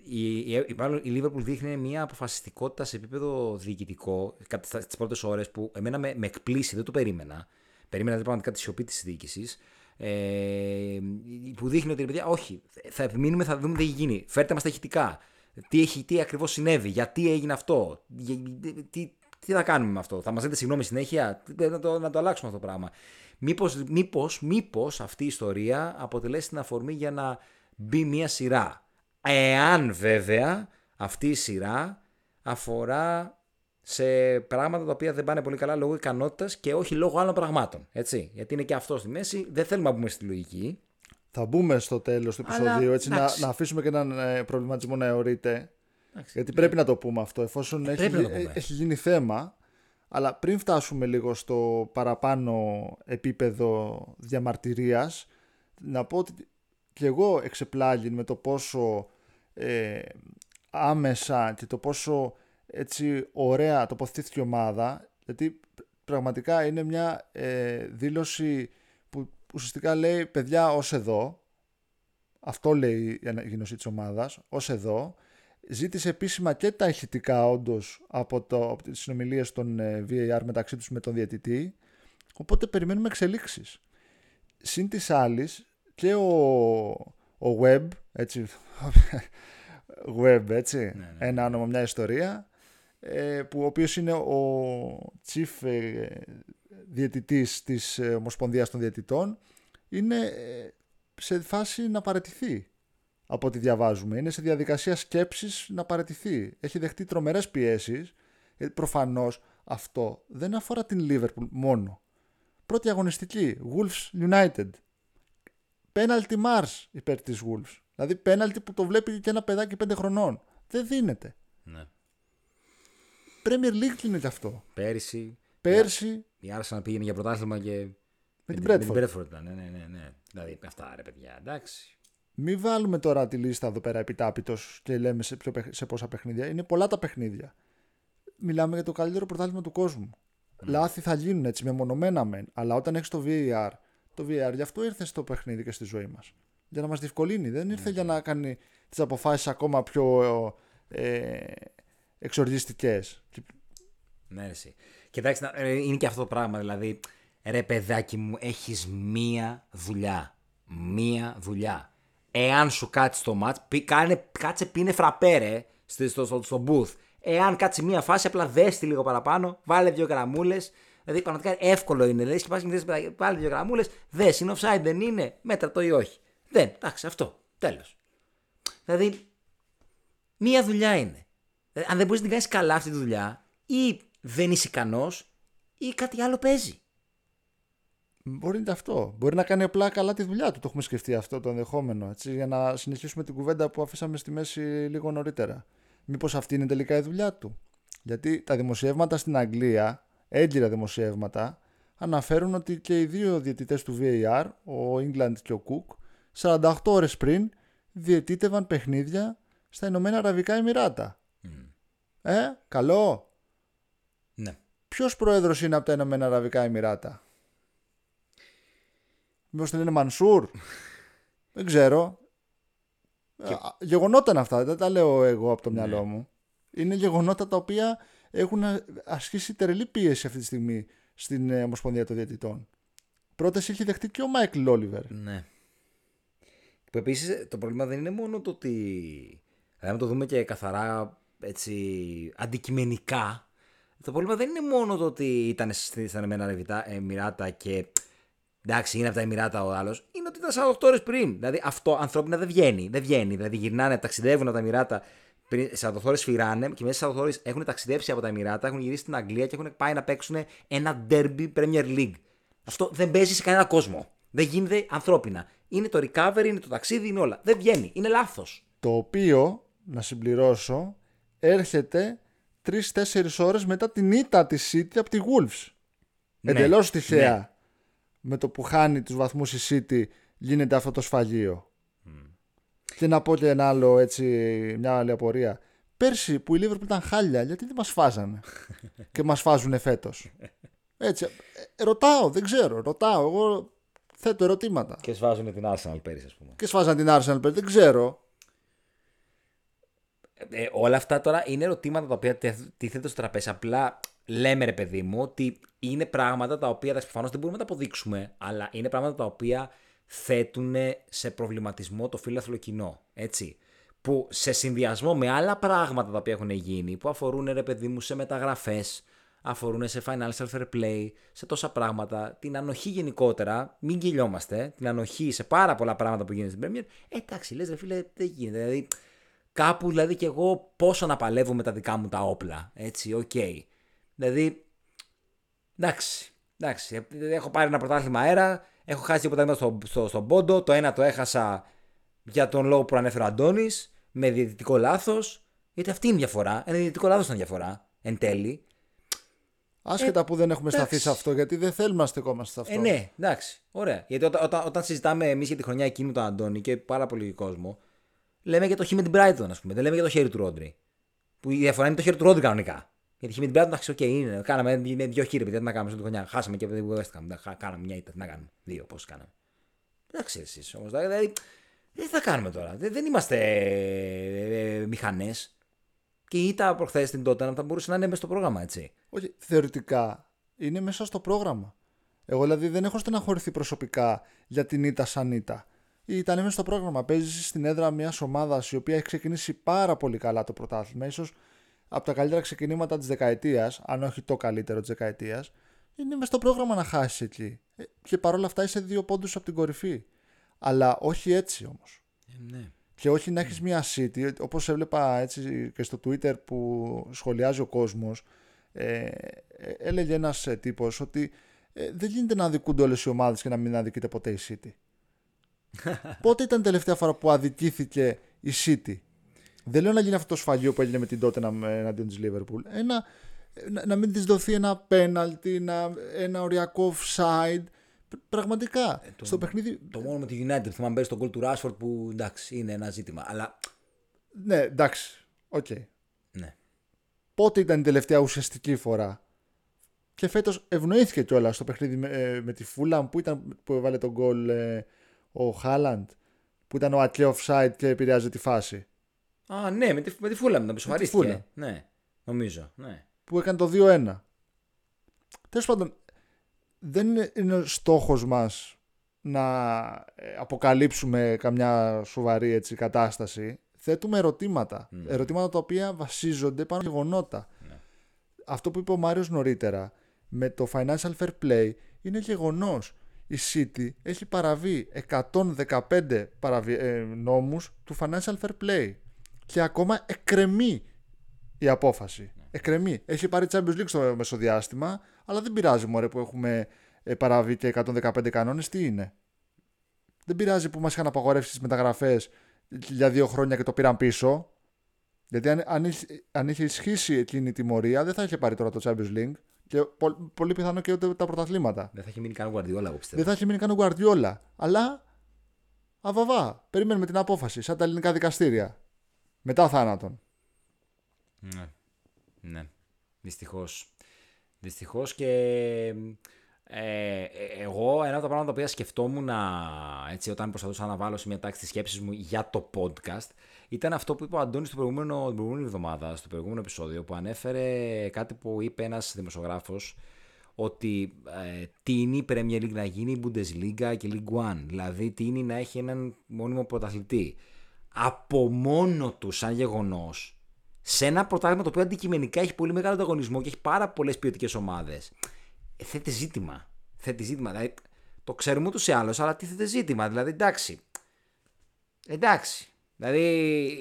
η, η, η, η Liverpool δείχνει μια αποφασιστικότητα σε επίπεδο διοικητικό κατά τις πρώτες ώρες που εμένα με, με εκπλήσει, δεν το περίμενα. Περίμενα δηλαδή πραγματικά τη σιωπή της διοίκησης. Ε, που δείχνει ότι παιδιά, όχι, θα επιμείνουμε, θα δούμε τι έχει γίνει. Φέρτε μας τα ηχητικά. Τι, έχει, τι ακριβώς συνέβη, γιατί έγινε αυτό, τι, τι θα κάνουμε με αυτό, θα μας δείτε συγγνώμη συνέχεια, να το, να το αλλάξουμε αυτό το πράγμα. Μήπως, μήπως, μήπως αυτή η ιστορία αποτελέσει την αφορμή για να μπει μια σειρά. Εάν βέβαια αυτή η σειρά αφορά σε πράγματα τα οποία δεν πάνε πολύ καλά λόγω ικανότητας και όχι λόγω άλλων πραγμάτων. Έτσι. Γιατί είναι και αυτό στη μέση. Δεν θέλουμε να μπούμε στη λογική. Θα μπούμε στο τέλος του επεισοδίου έτσι, να, να αφήσουμε και έναν ε, προβληματισμό να αιωρείται. Γιατί πρέπει να το πούμε αυτό, εφόσον έχει, έχει γίνει θέμα. Αλλά πριν φτάσουμε λίγο στο παραπάνω επίπεδο διαμαρτυρίας, να πω ότι και εγώ εξεπλάγει με το πόσο ε, άμεσα και το πόσο έτσι ωραία τοποθετήθηκε η ομάδα, γιατί πραγματικά είναι μια ε, δήλωση που ουσιαστικά λέει παιδιά ως εδώ, αυτό λέει η γνωσή της ομάδας, ως εδώ, ζήτησε επίσημα και τα ηχητικά όντως από, το, από τις συνομιλίες των ε, VAR μεταξύ τους με τον διαιτητή, οπότε περιμένουμε εξελίξεις. Συν της άλλης και ο, ο Web, έτσι, *laughs* Web, έτσι, ναι, ναι. ένα όνομα, μια ιστορία, ε, που ο οποίος είναι ο chief ε, διαιτητής της Ομοσπονδίας των Διαιτητών, είναι σε φάση να παραιτηθεί από ό,τι διαβάζουμε. Είναι σε διαδικασία σκέψης να παραιτηθεί. Έχει δεχτεί τρομερές πιέσεις. Γιατί προφανώς αυτό δεν αφορά την Liverpool μόνο. Πρώτη αγωνιστική, Wolves United. Πέναλτι Mars υπέρ της Wolves. Δηλαδή πέναλτι που το βλέπει και ένα παιδάκι πέντε χρονών. Δεν δίνεται. Ναι. Premier League είναι και αυτό. Πέρυσι. Πέρσι. Η Arsenal πήγαινε για πρωτάθλημα και. Με την Bradford. Ναι, ναι, ναι, ναι. Δηλαδή αυτά ρε παιδιά, εντάξει. Μην βάλουμε τώρα τη λίστα εδώ πέρα επιτάπητος και λέμε σε, ποιο, σε πόσα παιχνίδια. Είναι πολλά τα παιχνίδια. Μιλάμε για το καλύτερο πρωτάθλημα του κόσμου. Mm. Λάθη θα γίνουν έτσι μεμονωμένα μεν, αλλά όταν έχεις το VAR, το VAR γι' αυτό ήρθες στο παιχνίδι και στη ζωή μας. Για να μας διευκολύνει. Δεν ήρθε mm. για να κάνει τις αποφάσεις ακόμα πιο ε, εξοργιστικές. Ναι, εσύ. Κοιτάξτε, ε, είναι και αυτό το πράγμα. Δηλαδή, ρε παιδάκι μου, έχεις μία δουλειά. Μία δουλειά εάν σου κάτσει το μάτς, κάτσε πίνε φραπέρε στο, στο, στο, στο booth. Εάν κάτσει μία φάση, απλά δέστη λίγο παραπάνω, βάλε δύο γραμμούλες. Δηλαδή, πραγματικά εύκολο είναι. Δηλαδή, και πα και βάλε δύο γραμμούλες, δες είναι offside, δεν είναι, μέτρα το ή όχι. Δεν, εντάξει, αυτό. Τέλος. Δηλαδή, μία δουλειά είναι. Δηλαδή, αν δεν μπορείς να την κάνεις καλά αυτή τη δουλειά, ή δεν είσαι ικανός, ή κάτι άλλο παίζει. Μπορεί να είναι αυτό. Μπορεί να κάνει απλά καλά τη δουλειά του. Το έχουμε σκεφτεί αυτό το ενδεχόμενο. Έτσι, για να συνεχίσουμε την κουβέντα που αφήσαμε στη μέση λίγο νωρίτερα. Μήπως αυτή είναι τελικά η δουλειά του. Γιατί τα δημοσιεύματα στην Αγγλία, έγκυρα δημοσιεύματα, αναφέρουν ότι και οι δύο διαιτητές του VAR, ο England και ο Cook, 48 ώρες πριν διαιτήτευαν παιχνίδια στα Ηνωμένα Αραβικά Εμμυράτα. Ε, καλό. Ναι. Ποιος πρόεδρος είναι από τα Ηνωμένα Αραβικά Εμμυράτα; Μήπως την είναι Μανσούρ; *laughs* δεν ξέρω. Και... Γεγονότα αυτά, δεν τα λέω εγώ από το ναι. μυαλό μου. Είναι γεγονότα τα οποία έχουν ασκήσει τερελή πίεση αυτή τη στιγμή στην ε, Ομοσπονδία των Διαιτητών. Πρώτα έχει δεχτεί και ο Μάικλ Λόλιβερ. Ναι. Που επίσης το πρόβλημα δεν είναι μόνο το ότι. Δηλαδή, το δούμε και καθαρά έτσι, αντικειμενικά. Το πρόβλημα δεν είναι μόνο το ότι ήταν στα Ηνωμένα Εμμυράτα και Εντάξει, είναι από τα Εμμυράτα ο άλλος. Είναι ότι ήταν 48 ώρες πριν. Δηλαδή αυτό ανθρώπινα δεν βγαίνει. Δεν βγαίνει. Δηλαδή γυρνάνε, ταξιδεύουν από τα Εμμυράτα. Σε 48 ώρες φυράνε και μέσα σε 48 ώρες έχουν ταξιδέψει από τα Εμμυράτα, έχουν γυρίσει στην Αγγλία και έχουν πάει να παίξουν ένα derby Premier League. Αυτό δεν παίζει σε κανένα κόσμο. Δεν γίνεται ανθρώπινα. Είναι το recovery, είναι το ταξίδι, είναι όλα. Δεν βγαίνει. Είναι λάθος. Το οποίο, να συμπληρώσω, έρχεται 3-4 ώρες μετά την ήττα της City από τη Wolves. Ναι, Εντελώς τυχαία. Ναι με το που χάνει τους βαθμούς η City γίνεται αυτό το σφαγείο. Mm. Και να πω και ένα άλλο έτσι, μια άλλη απορία. Πέρσι που η Liverpool ήταν χάλια, γιατί δεν μας φάζανε *laughs* και μας φάζουν φέτος. Έτσι, ε, ρωτάω, δεν ξέρω, ρωτάω, εγώ θέτω ερωτήματα. Και σφάζουν την Arsenal πέρυσι ας πούμε. Και σφάζαν την Arsenal πέρυσι, δεν ξέρω. Ε, όλα αυτά τώρα είναι ερωτήματα τα οποία τίθεται στο τραπέζι. Απλά λέμε ρε παιδί μου ότι είναι πράγματα τα οποία προφανώς δεν μπορούμε να τα αποδείξουμε, αλλά είναι πράγματα τα οποία θέτουν σε προβληματισμό το φίλαθλο κοινό. Έτσι. Που σε συνδυασμό με άλλα πράγματα τα οποία έχουν γίνει, που αφορούν ρε παιδί μου σε μεταγραφές, αφορούν σε financial fair play, σε τόσα πράγματα, την ανοχή γενικότερα, μην γελιόμαστε, την ανοχή σε πάρα πολλά πράγματα που γίνεται στην Premier, ε, εντάξει, λες ρε φίλε, δεν γίνεται. Δηλαδή, κάπου δηλαδή και εγώ πόσο να παλεύω με τα δικά μου τα όπλα, έτσι, ok. Okay. Δηλαδή, εντάξει, εντάξει, έχω πάρει ένα πρωτάθλημα αέρα, έχω χάσει τίποτα στο, στο, στον πόντο, το ένα το έχασα για τον λόγο που ανέφερε ο Αντώνης, με διαιτητικό λάθος. Γιατί αυτή είναι η διαφορά. Ένα διαιτητικό λάθος ήταν διαφορά. Εν τέλει. Άσχετα ε, που δεν έχουμε σταθεί σε αυτό, γιατί δεν θέλουμε να στεκόμαστε σε αυτό. Ε, ναι, εντάξει. Ωραία. Γιατί όταν, όταν, όταν συζητάμε εμείς για τη χρονιά εκείνη με τον Αντώνη και πάρα πολύ κόσμο, λέμε για το χ με την Brighton, ας πούμε. Δεν λέμε για το χέρι του Ρόντρι. Που η διαφορά είναι το χέρι του Ρόντρι κανονικά. Γιατί χ με την Brighton, εντάξει, οκ, okay, είναι. Κάναμε με δύο χείρι, δεν να κάνουμε στην χρονιά. Χάσαμε και δεν West Κάναμε μια ήττα. Να κάνουμε. Δύο, πώς κάναμε. Εντάξει, εσεί όμως. Δηλαδή, τι θα κάνουμε τώρα. Δεν, δεν είμαστε ε, ε, μηχανές. Και η ήττα προχθές την τότε θα μπορούσε να είναι μέσα στο πρόγραμμα, έτσι. Όχι, θεωρητικά είναι μέσα στο πρόγραμμα. Εγώ δηλαδή δεν έχω στεναχωρηθεί προσωπικά για την ήττα σαν ήττα. Ήταν μέσα στο πρόγραμμα. Παίζεις στην έδρα μιας ομάδας η οποία έχει ξεκινήσει πάρα πολύ καλά το πρωτάθλημα. σω από τα καλύτερα ξεκινήματα της δεκαετίας, αν όχι το καλύτερο της δεκαετίας. Είναι μέσα στο πρόγραμμα να χάσεις εκεί. Ε, και παρόλα αυτά είσαι δύο πόντους από την κορυφή. Αλλά όχι έτσι όμως. Ε, ναι. Και όχι να έχεις μια City, όπως έβλεπα έτσι και στο Twitter που σχολιάζει ο κόσμος, ε, ε, έλεγε ένας ε, τύπος ότι ε, δεν γίνεται να αδικούνται όλες οι ομάδες και να μην αδικείται ποτέ η City. *laughs* Πότε ήταν η τελευταία φορά που αδικήθηκε η City; Δεν λέω να γίνει αυτό το σφαγείο που έγινε με την Tottenham εναντίον της Liverpool. Ένα, να, να μην της δοθεί ένα πέναλτι, ένα, ένα οριακό offside Πραγματικά. Ε, το, στο παιχνίδι. Το μόνο με τη United θυμάμαι πέρυσι τον goal του Rashford που εντάξει είναι ένα ζήτημα. Αλλά... Ναι, εντάξει. Ok. Okay. Ναι. Πότε ήταν η τελευταία ουσιαστική φορά; Και φέτος ευνοήθηκε κιόλας στο παιχνίδι με, ε, με τη Fulham που, ήταν, που έβαλε τον γκολ ε, ο Χάλαντ. Που ήταν ο Ατλέ offside και επηρεάζει τη φάση. Α, ναι, με τη, με τη Fulham να ψοφαρίστηκε. Ναι, νομίζω. Ναι. Που έκανε το 2-1. Τέλος πάντων, δεν είναι ο στόχος μας να ε, αποκαλύψουμε καμιά σοβαρή έτσι, κατάσταση. Θέτουμε ερωτήματα. Ναι. Ερωτήματα τα οποία βασίζονται πάνω γεγονότα. Ναι. Αυτό που είπε ο Μάριος νωρίτερα με το financial fair play είναι γεγονός. Η City έχει παραβεί 115 παραβι... ε, νόμους του financial fair play και ακόμα εκκρεμεί η απόφαση. Ναι. Εκκρεμεί. Έχει πάρει Champions League στο μεσοδιάστημα αλλά δεν πειράζει μωρέ που έχουμε ε, παραβεί και 115 κανόνες, τι είναι; Δεν πειράζει που μας είχαν απαγορεύσει τις μεταγραφές για δύο χρόνια και το πήραν πίσω. Γιατί αν, αν, είχε, αν είχε ισχύσει εκείνη η τιμωρία, δεν θα είχε πάρει τώρα το Champions League και πο, πολύ πιθανό και ούτε τα πρωταθλήματα. Δεν θα είχε μείνει καν Guardiola, εγώ πιστεύω. Δεν θα είχε μείνει καν Guardiola. Αλλά αβαβά. Περιμένουμε την απόφαση, σαν τα ελληνικά δικαστήρια. Μετά θάνατον. Ναι. Ναι. Δυστυχώς. Δυστυχώς και ε, εγώ ένα από τα πράγματα τα οποία σκεφτόμουν έτσι, όταν προσπαθούσα να βάλω σε μια τάξη τη σκέψη μου για το podcast ήταν αυτό που είπε ο Αντώνης την προηγούμενη εβδομάδα, στο προηγούμενο επεισόδιο, που ανέφερε κάτι που είπε ένας δημοσιογράφος ότι ε, τι είναι η Premier League να γίνει η Bundesliga και League One. Δηλαδή τι είναι να έχει έναν μόνιμο πρωταθλητή. Από μόνο του σαν γεγονός, σε ένα πρωτάθλημα το οποίο αντικειμενικά έχει πολύ μεγάλο ανταγωνισμό και έχει πάρα πολλές ποιοτικές ομάδες θέτει ζήτημα. Θέτει ζήτημα. Δηλαδή, το ξέρουμε ούτως ή άλλως, αλλά τι θέτει ζήτημα. Δηλαδή, εντάξει. Εντάξει. Δηλαδή,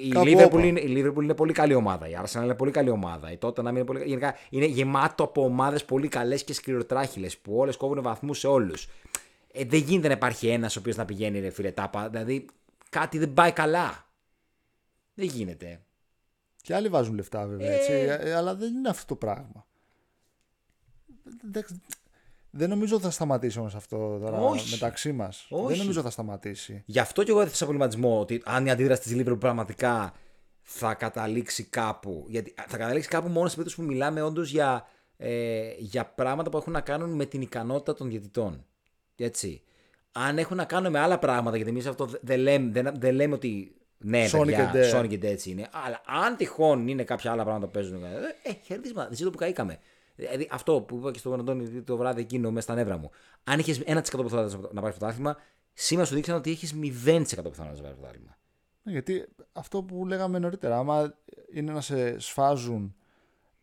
η Liverpool, είναι, η Liverpool είναι πολύ καλή ομάδα. Η Arsenal είναι πολύ καλή ομάδα. Η Tottenham είναι πολύ Γενικά είναι γεμάτο από ομάδες πολύ καλές και σκληροτράχυλες που όλες κόβουν βαθμούς σε όλους. Ε, δεν γίνεται να υπάρχει ένας ο οποίος να πηγαίνει ρε φίλε τάπα. Δηλαδή, κάτι δεν πάει καλά. Δεν γίνεται. Και άλλοι βάζουν λεφτά βέβαια, έτσι, ε. Ε, αλλά δεν είναι αυτό το πράγμα δεν νομίζω θα σταματήσει όμως αυτό τώρα Όχι. μεταξύ μας. Δεν νομίζω θα σταματήσει. Γι' αυτό και εγώ έθεσα προβληματισμό ότι αν η αντίδραση της Λίβερπουλ πραγματικά θα καταλήξει κάπου. Γιατί θα καταλήξει κάπου μόνο σε περίπτωση που μιλάμε όντως για, ε, για πράγματα που έχουν να κάνουν με την ικανότητα των διαιτητών. Έτσι. Αν έχουν να κάνουν με άλλα πράγματα, γιατί εμείς αυτό δεν λέμε, δεν, δεν λέμε ότι Ναι, Sonic παιδιά, and Dare. Sonic and Dare έτσι είναι. Αλλά αν τυχόν είναι κάποια άλλα πράγματα που παίζουν. Ε, ε χαιρετίσματα. Δεν ξέρω που καήκαμε. Δηλαδή αυτό που είπα και στον Αντώνη το βράδυ εκείνο μέσα στα νεύρα μου. Αν είχες 1% πιθανότητας να πάρεις πρωτάθλημα, σήμερα σου δείξαν ότι έχει 0% πιθανότητας να πάρεις πρωτάθλημα. Ναι, γιατί αυτό που λέγαμε νωρίτερα, άμα είναι να σε σφάζουν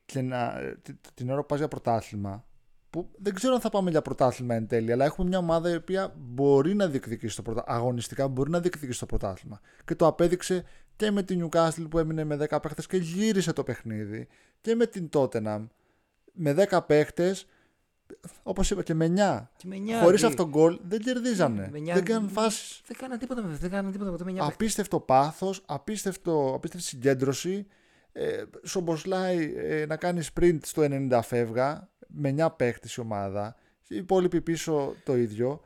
και να, την, την ώρα που πας για πρωτάθλημα, που δεν ξέρω αν θα πάμε για πρωτάθλημα εν τέλει, αλλά έχουμε μια ομάδα η οποία μπορεί να διεκδικήσει το πρωτάθλημα, αγωνιστικά μπορεί να διεκδικήσει το πρωτάθλημα. Και το απέδειξε και με την Newcastle που έμεινε με 10 παίχτες και γύρισε το παιχνίδι, και με την Tottenham με 10 παίχτες, όπως είπα και με 9. Και με εννιά, Χωρίς και- αυτό το γκολ δεν κερδίζανε. με εννιά- δεν κάναν φάσεις. Δεν κάναν τίποτα με δεν κάναν τίποτα με το με εννιά παίκτες. Απίστευτο πάθος, απίστευτο, απίστευτη συγκέντρωση. Ε, Σομποσλάι ε, να κάνεις sprint στο 90 φεύγα με 9 παίχτες η ομάδα. Οι υπόλοιποι πίσω το ίδιο.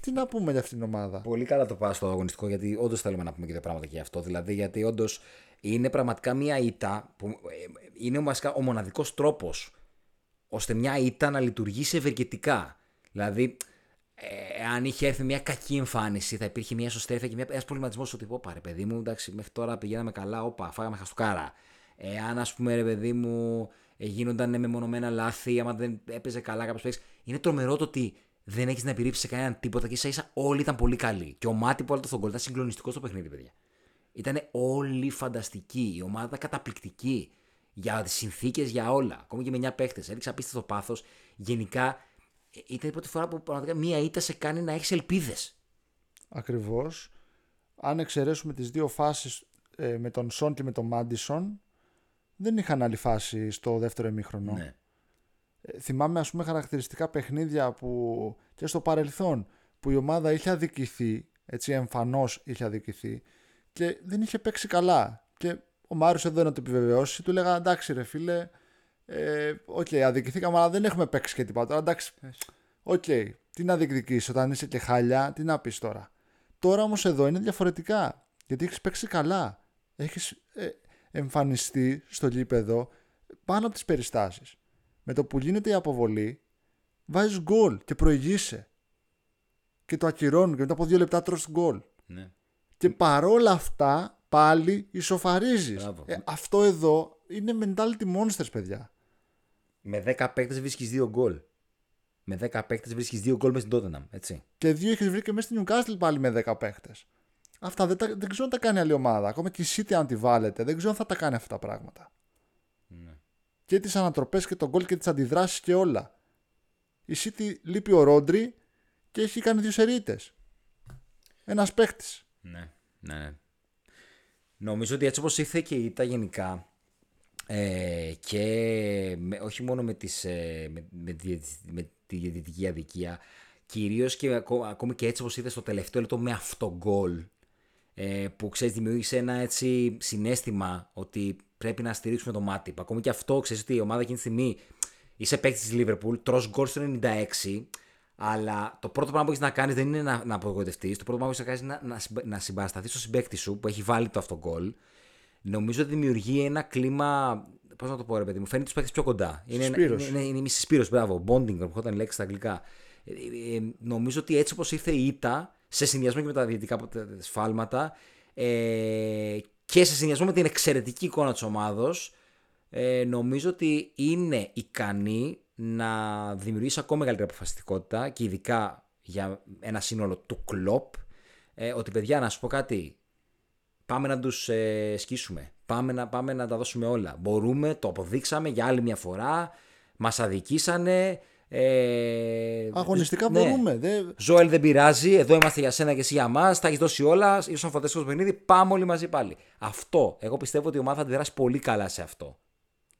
Τι να πούμε για αυτήν την ομάδα; Πολύ καλά το πα στο αγωνιστικό, γιατί όντως θέλουμε να πούμε και δύο πράγματα και γι' αυτό. Δηλαδή, γιατί όντως είναι πραγματικά μια ήττα που ε, είναι βασικά ο μοναδικός τρόπος ώστε μια ήττα να λειτουργήσει ευεργετικά. Δηλαδή, ε, αν είχε έρθει μια κακή εμφάνιση, θα υπήρχε μια εσωστρέφεια και ένας προβληματισμός ότι πω πάρε παιδί μου, εντάξει, μέχρι τώρα πηγαίναμε καλά, όπα, φάγαμε χαστούκάρα. Ε, αν ας πούμε ρε παιδί μου ε, γίνονταν μεμονωμένα λάθη, άμα δεν έπαιζε καλά κάποιος παίκτης. Είναι τρομερό το ότι δεν έχεις να επιρρύψεις σε κανέναν τίποτα και ίσα ίσα όλοι ήταν πολύ καλοί. Και ο Μάτι που έβαλε στον κόλ ήταν συγκλονιστικός στο παιχνίδι, παιδιά. Ήταν όλοι φανταστικοί. Η ομάδα ήταν καταπληκτική για τις συνθήκες, για όλα. Ακόμη και με 9 παίχτες. Έδειξε απίστευτο πάθος. Γενικά ε, ήταν η πρώτη φορά που πραγματικά μία ήττα σε κάνει να έχεις ελπίδες. Ακριβώς. Αν εξαιρέσουμε τις δύο φάσεις ε, με τον Σον και με τον Μάντισον, δεν είχαν άλλη φάση στο δεύτερο ημίχρονο. Ναι. Ε, θυμάμαι ας πούμε χαρακτηριστικά παιχνίδια που και στο παρελθόν που η ομάδα είχε αδικηθεί, έτσι εμφανώς είχε αδικηθεί και δεν είχε παίξει καλά και ο Μάριος εδώ να το επιβεβαιώσει του έλεγα εντάξει ρε φίλε ε, οκ αδικηθήκαμε αλλά δεν έχουμε παίξει και τίποτα τώρα εντάξει οκ τι να διεκδικήσεις όταν είσαι και χάλια τι να πεις τώρα τώρα όμως εδώ είναι διαφορετικά γιατί έχεις παίξει καλά έχεις ε, εμφανιστεί στο γήπεδο πάνω από τις περιστάσεις με το που γίνεται η αποβολή, βάζεις γκολ και προηγείσαι. Και το ακυρώνουν και μετά από δύο λεπτά τρως γκολ. ναι. Και παρόλα αυτά πάλι ισοφαρίζεις. Μπράβο. Ε, αυτό εδώ είναι mentality monsters, παιδιά. Με 10 παίκτες βρίσκεις 2 γκολ. Με 10 παίκτες βρίσκεις 2 γκολ μες στην Tottenham. Έτσι. Και δύο έχεις βρει και μέσα στην Newcastle πάλι με 10 παίχτες. Αυτά δεν, τα, δεν ξέρω αν τα κάνει άλλη ομάδα. Ακόμα και η City αν τη βάλετε, δεν ξέρω αν θα τα κάνει αυτά τα πράγματα. Ναι. Και τις ανατροπές και τον γκολ και τις αντιδράσεις και όλα. Η City λείπει ο Ρόντρι και έχει κάνει δύο σερίτες. Ένας παίχτης. Ναι, ναι, ναι. Νομίζω ότι έτσι όπως ήρθε και η ήττα γενικά ε, και με, όχι μόνο με, τις, ε, με, με, τη, με τη διαιτητική αδικία κυρίως και ακό- ακόμη και έτσι όπως ήρθε στο τελευταίο λεπτό με αυτό γκολ ε, που ξέρεις δημιούργησε ένα έτσι συνέστημα ότι πρέπει να στηρίξουμε το μάτι. Ακόμη και αυτό ξέρεις ότι η ομάδα εκείνη τη στιγμή είσαι παίκτης της Liverpool, τρως γκολ στο 96 αλλά το πρώτο πράγμα που έχεις να κάνεις δεν είναι να, να απογοητευτείς. Το πρώτο πράγμα που έχεις να κάνεις είναι να, να, συμπα- να συμπαρασταθείς στο συμπέκτη σου που έχει βάλει το αυτό γκολ. Νομίζω ότι δημιουργεί ένα κλίμα. Πώς να το πω, ρε παιδί μου, φαίνεται τους παίκτες πιο κοντά. Είναι, ένα- Συσπήρωση. είναι, είναι, είναι, είναι συσπήρωση, μπράβο. Bonding, που ήταν η λέξη στα αγγλικά. Ε, ε, ε, νομίζω ότι έτσι όπως ήρθε η ήττα, σε συνδυασμό και με τα διαιτητικά σφάλματα ε, και σε συνδυασμό με την εξαιρετική εικόνα της ομάδος, ε, νομίζω ότι είναι ικανή να δημιουργήσει ακόμα μεγαλύτερη αποφασιστικότητα και ειδικά για ένα σύνολο του κλοπ. Ε, ότι παιδιά, να σου πω κάτι, πάμε να τους ε, σκίσουμε. Πάμε να, πάμε να τα δώσουμε όλα. Μπορούμε, το αποδείξαμε για άλλη μια φορά. Μας αδικήσανε. Ε, Αγωνιστικά ναι. μπορούμε. Δεν... Ζόελ δεν πειράζει, εδώ είμαστε για σένα και εσύ για μας. Τα έχεις δώσει όλα. Ήσουν φανταστικό στο παιχνίδι. Πάμε όλοι μαζί πάλι. Αυτό. Εγώ πιστεύω ότι η ομάδα θα αντιδράσει πολύ καλά σε αυτό.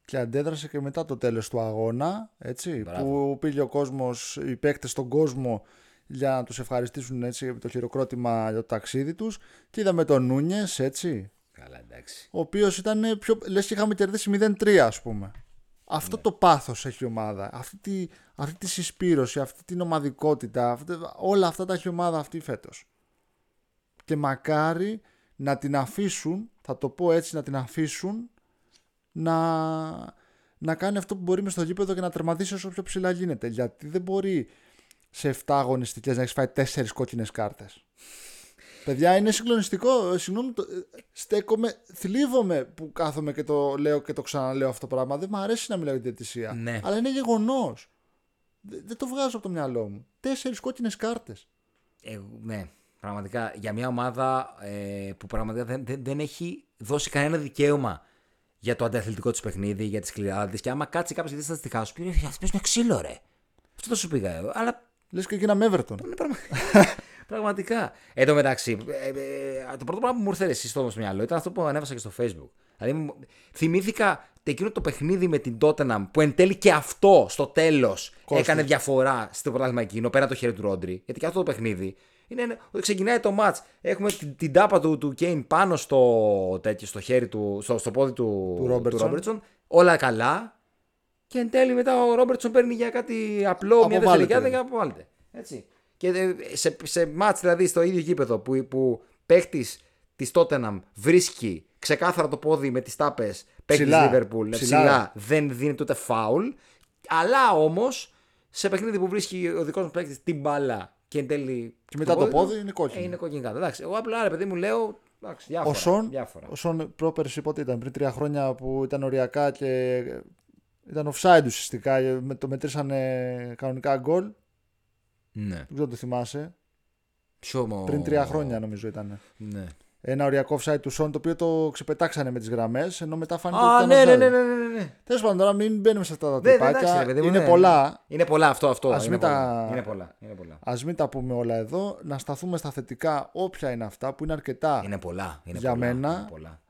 Και αντέδρασε και μετά το τέλος του αγώνα, έτσι, Μπράβο. που πήγε ο κόσμος, οι παίκτες στον κόσμο για να τους ευχαριστήσουν έτσι, για το χειροκρότημα για το ταξίδι τους και είδαμε τον Νούνιες, έτσι, Καλά, εντάξει. ο οποίος ήταν πιο, λες και είχαμε κερδίσει 0-3 ας πούμε. Αυτό το πάθος έχει η ομάδα, αυτή τη, αυτή τη συσπήρωση, αυτή την ομαδικότητα, αυτή, όλα αυτά τα έχει η ομάδα αυτή φέτος. Και μακάρι να την αφήσουν, θα το πω έτσι, να την αφήσουν να, να κάνει αυτό που μπορεί μες στο γήπεδο και να τερματίσει όσο πιο ψηλά γίνεται. Γιατί δεν μπορεί σε 7 αγωνιστικές να έχεις φάει 4 κόκκινες κάρτες. Παιδιά, είναι συγκλονιστικό. Ε, Συγγνώμη, το- ε, στέκομαι, θλίβομαι που κάθομαι και το λέω και το ξαναλέω αυτό το πράγμα. Δεν μου αρέσει να μιλάω για διαιτησία. Ναι. Αλλά είναι γεγονός. Δεν το βγάζω από το μυαλό μου. Τέσσερις κόκκινες κάρτες. Ε, ναι, πραγματικά για μια ομάδα ε, που πραγματικά δεν, δεν, δεν έχει δώσει κανένα δικαίωμα για το αντιαθλητικό τη παιχνίδι, για τη σκληράδα τη. Και άμα κάτσει κάποιος γιατί θα τη χάσω, πεις Αυτοί παίζουν ξύλο, ρε. Αυτό το σου πήγα εγώ. Αλλά Λες και εκείνα με Everton. είναι πραγμα... *laughs* πραγματικά. Εν τω μεταξύ, ε, ε, το πρώτο πράγμα που μου ήρθε εσύ στο μυαλό ήταν αυτό που ανέβασα και στο Facebook. Δηλαδή, μου- θυμήθηκα εκείνο το παιχνίδι με την Tottenham που εν τέλει και αυτό στο τέλος έκανε διαφορά στο πρωτάθλημα εκείνο πέρα από το χέρι του Ρόντρι. Γιατί και αυτό το παιχνίδι είναι ένα- ότι ξεκινάει το match. Έχουμε την, την τάπα του, του Κέιν πάνω στο, τέτοιο, στο χέρι του, στο, στο πόδι του, Του Ρόμπερτσον. Ρόμπερτσον. Όλα καλά. Και εν τέλει μετά ο Ρόμπερτσον παίρνει για κάτι απλό, μια Αποβάλλεται. δευτερικιά και αποβάλλεται. Έτσι. Και ε, σε, σε μάτς δηλαδή στο ίδιο γήπεδο που, που παίχτης της Τότεναμ βρίσκει ξεκάθαρα το πόδι με τις τάπες παίχτης τη Ψηλά. Λίβερπουλ Ψηλά. ψηλά, δεν δίνει ούτε φάουλ. Αλλά όμως σε παιχνίδι που βρίσκει ο δικός μας παίχτης την μπάλα και εν τέλει. Και μετά το του, πόδι είναι κόκκινο. Ε, είναι κόκκινη κάρτα. Εντάξει, εγώ απλά ρε παιδί μου λέω. Εντάξει, διάφορα, Ο Σον, διάφορα. ο Σον πρόπερση πότε ήταν, πριν τρία χρόνια που ήταν οριακά και ήταν offside ουσιαστικά. με- Το μετρήσανε κανονικά γκολ. Ναι. Δεν ξέρω αν το θυμάσαι. Ποιο μο- Πριν τρία χρόνια νομίζω ήταν. Ναι. Ένα οριακό offside του Σον το οποίο το ξεπετάξανε με τις γραμμές ενώ μετά φάνηκε Α, ότι ναι, ήταν ναι, offside. ναι, ναι, ναι, ναι. Τέλος πάντων, τώρα μην μπαίνουμε σε αυτά τα Ναι, ναι, εντάξει, τυπάκια. ρε παιδί μου, Είναι ναι. πολλά. Είναι πολλά αυτό, αυτό. Ας είναι, μην τα- πολλά. είναι πολλά. Είναι πολλά. Α μην τα πούμε όλα εδώ. Να σταθούμε στα θετικά, όποια είναι αυτά που είναι αρκετά. Είναι πολλά. Είναι Για πολλά, μένα- είναι πολλά.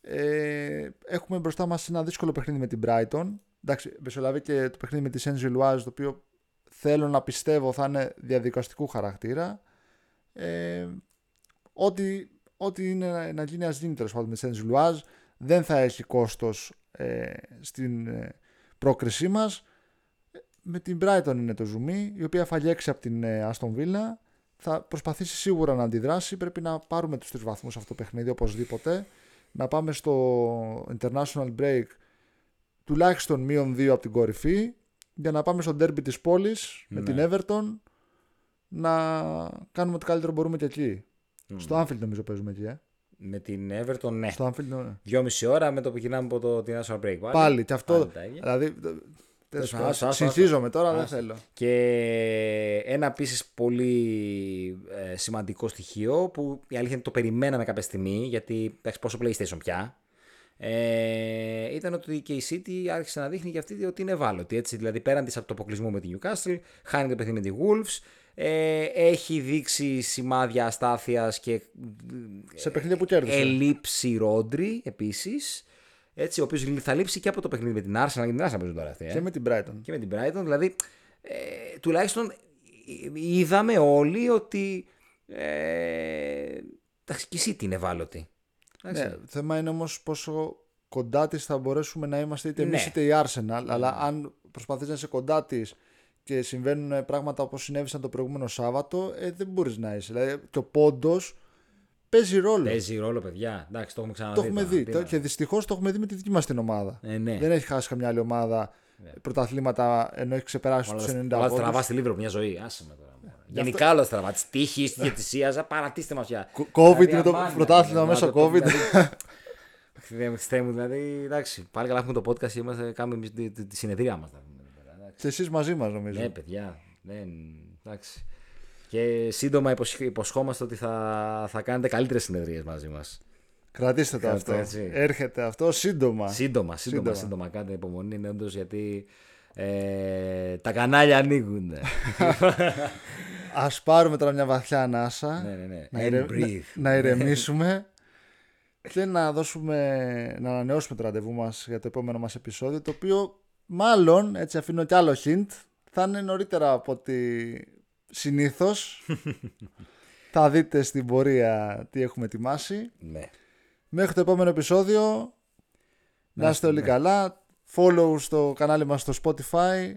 Ε, έχουμε μπροστά μας ένα δύσκολο παιχνίδι με την Brighton. Εντάξει, μεσολαβεί και το παιχνίδι με τη Saint Gilloise, το οποίο θέλω να πιστεύω θα είναι διαδικαστικού χαρακτήρα. Ε, ό,τι, ό,τι είναι να- να γίνει, α γίνει τέλος πάντων με τη Saint Gilloise. Δεν θα έχει κόστος ε, στην ε, πρόκρισή μας. Με την Brighton είναι το ζουμί, η οποία φαγιέξει από την ε, Aston Villa. Θα προσπαθήσει σίγουρα να αντιδράσει. Πρέπει να πάρουμε τους τρεις βαθμούς σε αυτό το παιχνίδι οπωσδήποτε. Να πάμε στο international break τουλάχιστον μείον δύο από την κορυφή για να πάμε στο derby της πόλης με Ναι. την Everton να κάνουμε ό,τι καλύτερο μπορούμε και εκεί. Στο Anfield νομίζω παίζουμε εκεί, ε. Με την Everton, ναι. Στο Anfield, ναι. Δυόμιση ώρα με το που γυρνάμε από το την National Break. Πάλι, Πάλι και αυτό. Πάλι τα ίδια. Δηλαδή. τέλος άσο, πάντων, άσο, άσο. Συνηθίζομαι τώρα, δεν Άσο. θέλω. Και ένα επίσης πολύ ε, σημαντικό στοιχείο που η αλήθεια είναι το περιμέναμε κάποια στιγμή γιατί εντάξει, πόσο PlayStation πια. Ε, ήταν ότι και η City άρχισε να δείχνει για αυτή ότι είναι ευάλωτη. Έτσι, δηλαδή πέραν της από το αποκλεισμό με την Newcastle, χάνει το παιχνίδι με τη Wolves. Ε, έχει δείξει σημάδια αστάθειας και Σε παιχνίδια που κέρδισε. Ελείψει Ρόντρι επίσης. Έτσι, ο οποίος θα λείψει και από το παιχνίδι με την Arsenal. Γιατί την Arsenal παίζουν τώρα αυτή. Ε. Και με την Brighton. Και με την Brighton. Δηλαδή, ε, τουλάχιστον είδαμε όλοι ότι. Ε, εντάξει, και η City είναι ευάλωτη. Εντάξει. Ναι, θέμα είναι όμως πόσο κοντά της θα μπορέσουμε να είμαστε είτε εμείς Ναι. είτε η Arsenal. Αλλά αν προσπαθείς να είσαι κοντά της και συμβαίνουν πράγματα όπως συνέβησαν το προηγούμενο Σάββατο, ε, δεν μπορείς να είσαι. Δηλαδή και ο πόντος παίζει ρόλο. Παίζει ρόλο, παιδιά. Εντάξει, το έχουμε ξαναδεί. το έχουμε τώρα. δει. Τι Το- να- Και δυστυχώς το έχουμε δει με τη δική μας την ομάδα. Ε, ναι. Δεν έχει χάσει καμιά άλλη ομάδα πρωταθλήματα ενώ έχει ξεπεράσει τους 90 Όλα πόντους. τραβάς στη Λίβρο μια ζωή. Άσε με τώρα. Γενικά όλα τραβάς. Τη τύχη, τη διαιτησία. Παρατήστε μας πια. Κο- COVID Δηλαδή, με το αμάν, πρωτάθλημα δηλαδή, μέσω το- COVID. Δηλαδή, *laughs* Χριστέ μου, δηλαδή, εντάξει, πάλι καλά έχουμε το podcast και είμαστε, κάνουμε εμείς τη, τη, τη συνεδρία μας. Και εσείς μαζί μας νομίζω. Ναι, παιδιά. Δεν, εντάξει. Και σύντομα υποσχ- υποσχόμαστε ότι θα, θα κάνετε καλύτερες συνεδρίες μαζί μας. Κρατήστε το Κρατήστε, αυτό. έτσι. Έρχεται αυτό σύντομα. Σύντομα, σύντομα, Σύντομα. σύντομα. Κάντε υπομονή, είναι όντως γιατί ε, τα κανάλια ανοίγουν. *laughs* Α πάρουμε τώρα μια βαθιά ανάσα. ναι, ναι, ναι. να, And ηρε- breathe. να- να ηρεμήσουμε και να δώσουμε να ανανεώσουμε το ραντεβού μας για το επόμενο μας επεισόδιο το οποίο μάλλον, έτσι αφήνω κι άλλο hint. Θα είναι νωρίτερα από ότι συνήθως *laughs* θα δείτε στην πορεία τι έχουμε ετοιμάσει. Ναι. μέχρι το επόμενο επεισόδιο να είστε όλοι καλά. Follow στο κανάλι μας στο Spotify.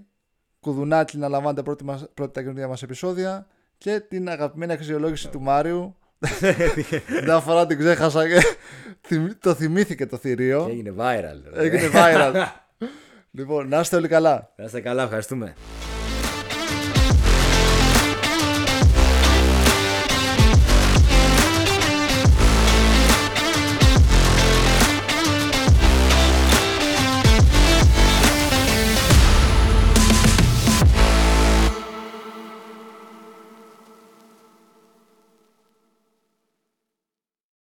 Κουδουνάκι να λαμβάνετε πρώτη, μας, πρώτη τα καινούργια μας επεισόδια. Και την αγαπημένη αξιολόγηση του Μάριου. *laughs* Μια φορά την ξέχασα και θυμ- το θυμήθηκε το θηρίο. Έγινε viral. ρε. έγινε viral *laughs* λοιπόν να είστε όλοι καλά Να είστε καλά, ευχαριστούμε.